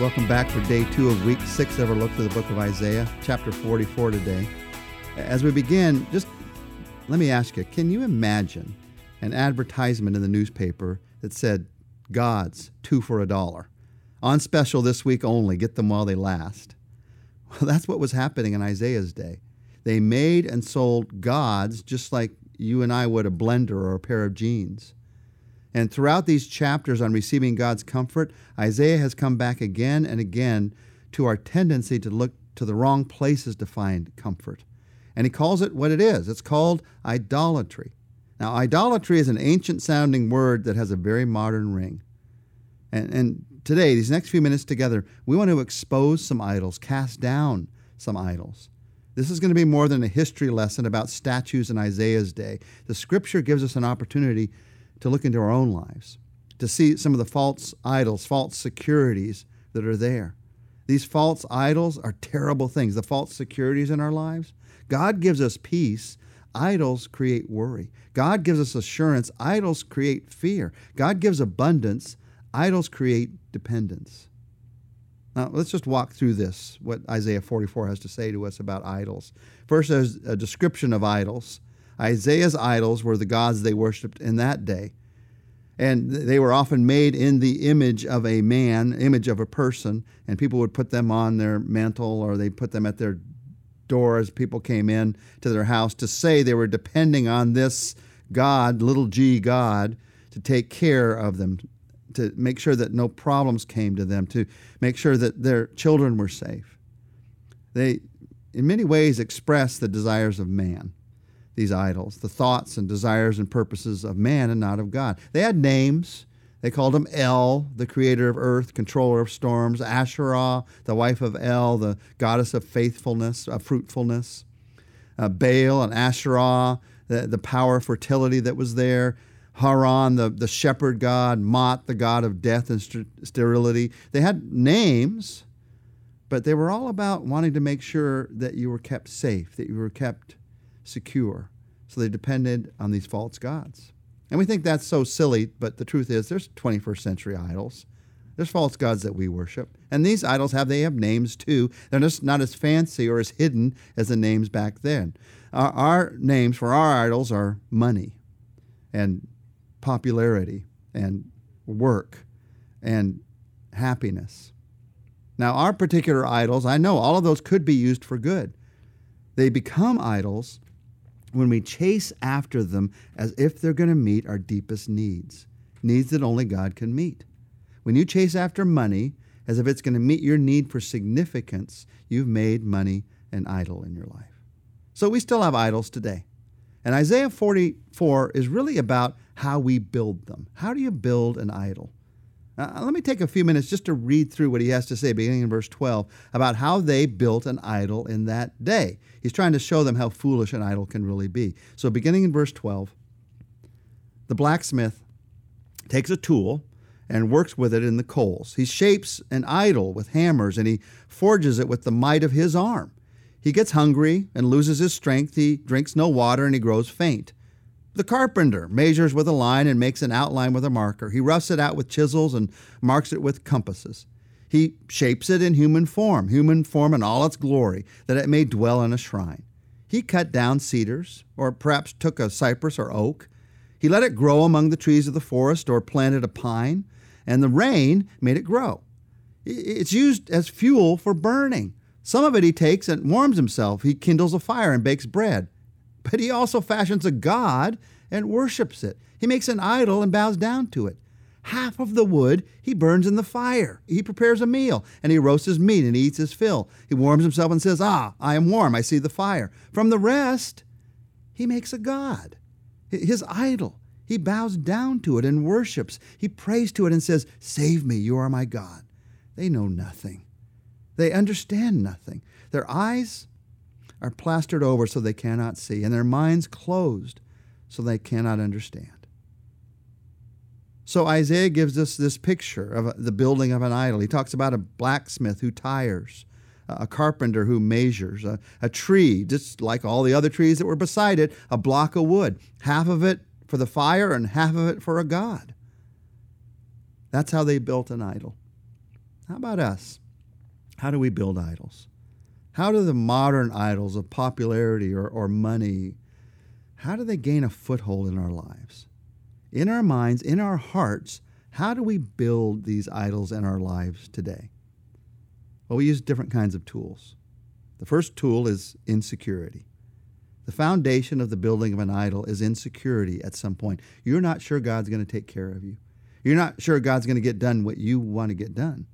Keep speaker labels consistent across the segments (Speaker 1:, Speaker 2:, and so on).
Speaker 1: Welcome back for day two of week six of our look through the book of Isaiah, chapter 44 today. As we begin, just let me ask you can you imagine an advertisement in the newspaper that said, Gods, two for a dollar? On special this week only, get them while they last. Well, that's what was happening in Isaiah's day. They made and sold gods just like you and I would a blender or a pair of jeans. And throughout these chapters on receiving God's comfort, Isaiah has come back again and again to our tendency to look to the wrong places to find comfort. And he calls it what it is it's called idolatry. Now, idolatry is an ancient sounding word that has a very modern ring. And, and today, these next few minutes together, we want to expose some idols, cast down some idols. This is going to be more than a history lesson about statues in Isaiah's day. The scripture gives us an opportunity to look into our own lives, to see some of the false idols, false securities that are there. These false idols are terrible things, the false securities in our lives. God gives us peace. Idols create worry. God gives us assurance. Idols create fear. God gives abundance. Idols create dependence. Now, let's just walk through this, what Isaiah 44 has to say to us about idols. First, there's a description of idols. Isaiah's idols were the gods they worshiped in that day. And they were often made in the image of a man, image of a person, and people would put them on their mantle or they put them at their door as people came in to their house to say they were depending on this God, little g God, to take care of them, to make sure that no problems came to them, to make sure that their children were safe. They, in many ways, express the desires of man these idols, the thoughts and desires and purposes of man and not of God. They had names. They called him El, the creator of earth, controller of storms, Asherah, the wife of El, the goddess of faithfulness, of fruitfulness, uh, Baal and Asherah, the, the power of fertility that was there, Haran, the, the shepherd god, Mot, the god of death and sterility. They had names, but they were all about wanting to make sure that you were kept safe, that you were kept secure. So they depended on these false gods. And we think that's so silly, but the truth is there's 21st century idols. There's false gods that we worship. And these idols have they have names too. They're just not as fancy or as hidden as the names back then. Our, our names for our idols are money and popularity and work and happiness. Now, our particular idols, I know all of those could be used for good. They become idols when we chase after them as if they're going to meet our deepest needs, needs that only God can meet. When you chase after money as if it's going to meet your need for significance, you've made money an idol in your life. So we still have idols today. And Isaiah 44 is really about how we build them. How do you build an idol? Uh, let me take a few minutes just to read through what he has to say, beginning in verse 12, about how they built an idol in that day. He's trying to show them how foolish an idol can really be. So, beginning in verse 12, the blacksmith takes a tool and works with it in the coals. He shapes an idol with hammers and he forges it with the might of his arm. He gets hungry and loses his strength. He drinks no water and he grows faint. The carpenter measures with a line and makes an outline with a marker. He roughs it out with chisels and marks it with compasses. He shapes it in human form, human form in all its glory, that it may dwell in a shrine. He cut down cedars, or perhaps took a cypress or oak. He let it grow among the trees of the forest, or planted a pine, and the rain made it grow. It's used as fuel for burning. Some of it he takes and warms himself. He kindles a fire and bakes bread but he also fashions a god and worships it. He makes an idol and bows down to it. Half of the wood he burns in the fire. He prepares a meal and he roasts his meat and he eats his fill. He warms himself and says, Ah, I am warm. I see the fire. From the rest, he makes a god, his idol. He bows down to it and worships. He prays to it and says, Save me, you are my God. They know nothing. They understand nothing. Their eyes are plastered over so they cannot see, and their minds closed so they cannot understand. So Isaiah gives us this picture of the building of an idol. He talks about a blacksmith who tires, a carpenter who measures, a, a, tree, just like all the other trees that were beside it, a block of wood, half of it for the fire and half of it for a god. That's how they built an idol. How about us? How do we build idols? How do the modern idols of popularity or, or money, how do they gain a foothold in our lives? In our minds, in our hearts, how do we build these idols in our lives today? Well, we use different kinds of tools. The first tool is insecurity. The foundation of the building of an idol is insecurity at some point. You're not sure God's going to take care of you. You're not sure God's going to get done what you want to get done.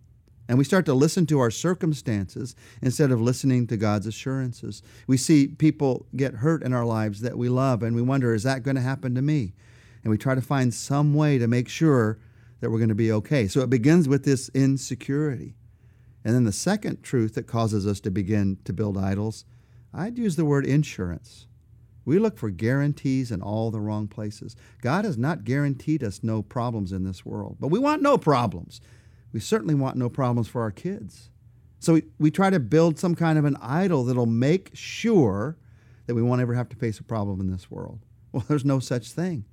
Speaker 1: And we start to listen to our circumstances instead of listening to God's assurances. We see people get hurt in our lives that we love, and we wonder, is that going to happen to me? And we try to find some way to make sure that we're going to be okay. So it begins with this insecurity. And then the second truth that causes us to begin to build idols, I'd use the word insurance. We look for guarantees in all the wrong places. God has not guaranteed us no problems in this world, but we want no problems. We certainly want no problems for our kids. So we, we try to build some kind of an idol that'll make sure that we won't ever have to face a problem in this world. Well, there's no such thing.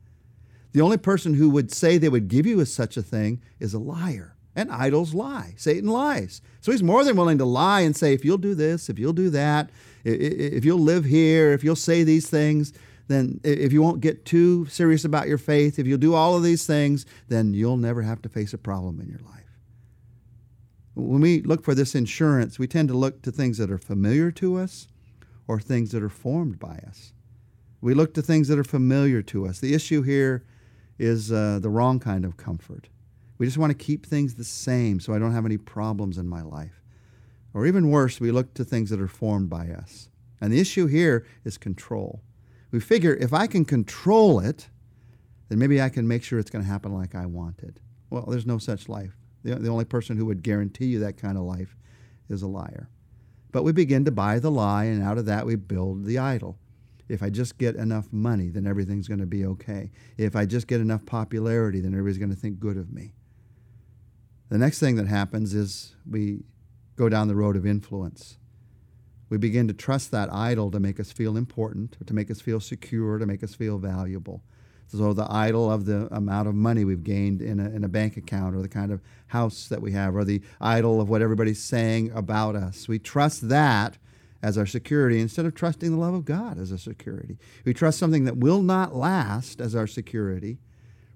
Speaker 1: The only person who would say they would give you a, such a thing is a liar. And idols lie. Satan lies. So he's more than willing to lie and say, if you'll do this, if you'll do that, if you'll live here, if you'll say these things, then if you won't get too serious about your faith, if you'll do all of these things, then you'll never have to face a problem in your life. When we look for this insurance, we tend to look to things that are familiar to us or things that are formed by us. We look to things that are familiar to us. The issue here is uh, the wrong kind of comfort. We just want to keep things the same so I don't have any problems in my life. Or even worse, we look to things that are formed by us. And the issue here is control. We figure if I can control it, then maybe I can make sure it's going to happen like I want it. Well, there's no such life. The, the only person who would guarantee you that kind of life is a liar. But we begin to buy the lie, and out of that we build the idol. If I just get enough money, then everything's going to be okay. If I just get enough popularity, then everybody's going to think good of me. The next thing that happens is we go down the road of influence. We begin to trust that idol to make us feel important, to make us feel secure, to make us feel valuable. So the idol of the amount of money we've gained in a, in a bank account or the kind of house that we have or the idol of what everybody's saying about us. We trust that as our security instead of trusting the love of God as a security. We trust something that will not last as our security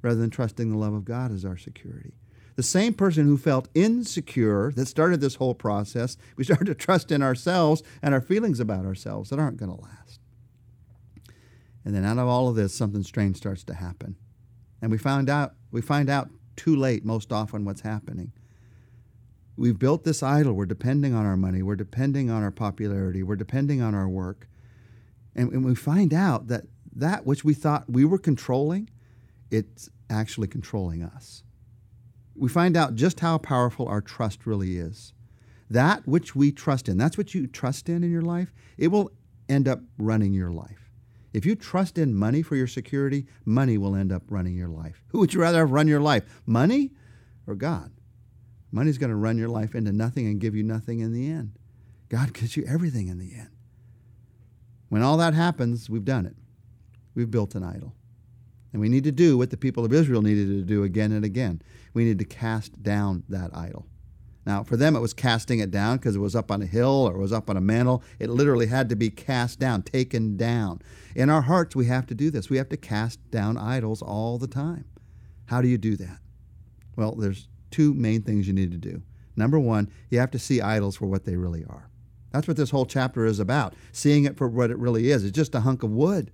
Speaker 1: rather than trusting the love of God as our security. The same person who felt insecure that started this whole process, we started to trust in ourselves and our feelings about ourselves that aren't going to last. And then out of all of this, something strange starts to happen. And we find out, we find out too late most often what's happening. We've built this idol. We're depending on our money. We're depending on our popularity. We're depending on our work. And, and we find out that that which we thought we were controlling, it's actually controlling us. We find out just how powerful our trust really is. That which we trust in, that's what you trust in in your life, it will end up running your life. If you trust in money for your security, money will end up running your life. Who would you rather have run your life, money or God? Money's going to run your life into nothing and give you nothing in the end. God gives you everything in the end. When all that happens, we've done it. We've built an idol. And we need to do what the people of Israel needed to do again and again. We need to cast down that idol. Now, for them, it was casting it down because it was up on a hill or it was up on a mantle. It literally had to be cast down, taken down. In our hearts, we have to do this. We have to cast down idols all the time. How do you do that? Well, there's two main things you need to do. Number one, you have to see idols for what they really are. That's what this whole chapter is about, seeing it for what it really is. It's just a hunk of wood.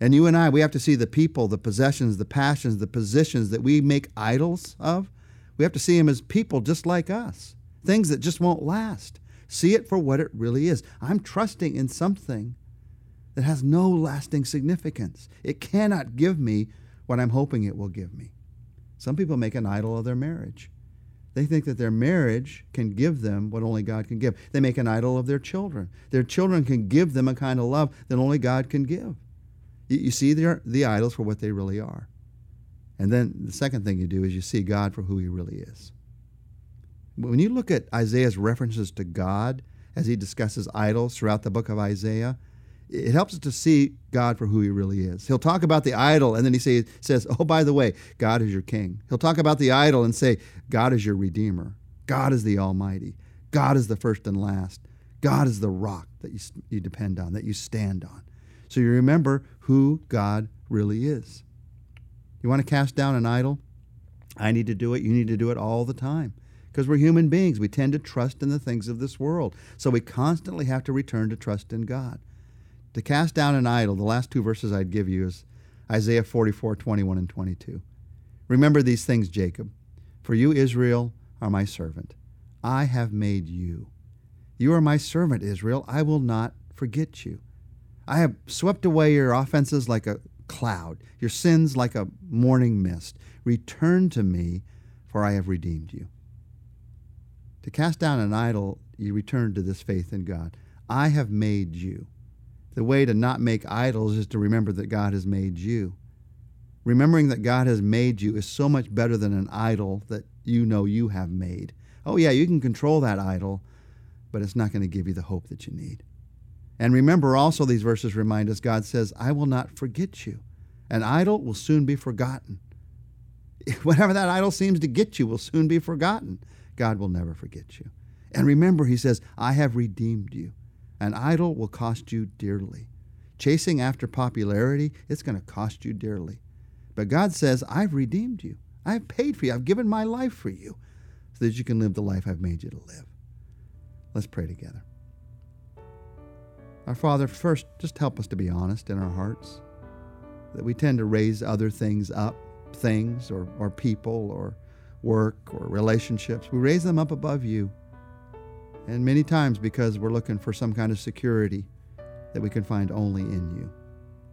Speaker 1: And you and I, we have to see the people, the possessions, the passions, the positions that we make idols of we have to see Him as people just like us, things that just won't last. See it for what it really is. I'm trusting in something that has no lasting significance. It cannot give me what I'm hoping it will give me. Some people make an idol of their marriage. They think that their marriage can give them what only God can give. They make an idol of their children. Their children can give them a kind of love that only God can give. You see the idols for what they really are. And then the second thing you do is you see God for who he really is. When you look at Isaiah's references to God as he discusses idols throughout the book of Isaiah, it helps us to see God for who he really is. He'll talk about the idol and then he say, says, Oh, by the way, God is your king. He'll talk about the idol and say, God is your redeemer. God is the Almighty. God is the first and last. God is the rock that you, you depend on, that you stand on. So you remember who God really is. You want to cast down an idol? I need to do it. You need to do it all the time. Because we're human beings. We tend to trust in the things of this world. So we constantly have to return to trust in God. To cast down an idol, the last two verses I'd give you is Isaiah 44, 21 and 22. Remember these things, Jacob. For you, Israel, are my servant. I have made you. You are my servant, Israel. I will not forget you. I have swept away your offenses like a cloud, your sins like a morning mist. Return to me, for I have redeemed you. To cast down an idol, you return to this faith in God. I have made you. The way to not make idols is to remember that God has made you. Remembering that God has made you is so much better than an idol that you know you have made. Oh, yeah, you can control that idol, but it's not going to give you the hope that you need. And remember also, these verses remind us God says, I will not forget you. An idol will soon be forgotten. Whatever that idol seems to get you will soon be forgotten. God will never forget you. And remember, he says, I have redeemed you. An idol will cost you dearly. Chasing after popularity, it's going to cost you dearly. But God says, I've redeemed you. I've paid for you. I've given my life for you so that you can live the life I've made you to live. Let's pray together. Our Father, first, just help us to be honest in our hearts, that we tend to raise other things up, things or, or people or work or relationships. We raise them up above you. And many times because we're looking for some kind of security that we can find only in you.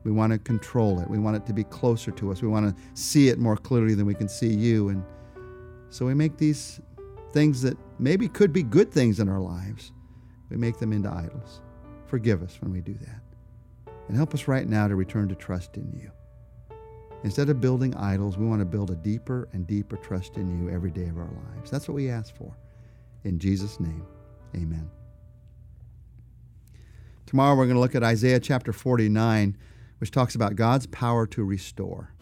Speaker 1: We want to control it. We want it to be closer to us. We want to see it more clearly than we can see you. And so we make these things that maybe could be good things in our lives, we make them into idols. Forgive us when we do that. And help us right now to return to trust in you. Instead of building idols, we want to build a deeper and deeper trust in you every day of our lives. That's what we ask for. In Jesus' name, amen. Tomorrow we're going to look at Isaiah chapter 49, which talks about God's power to restore.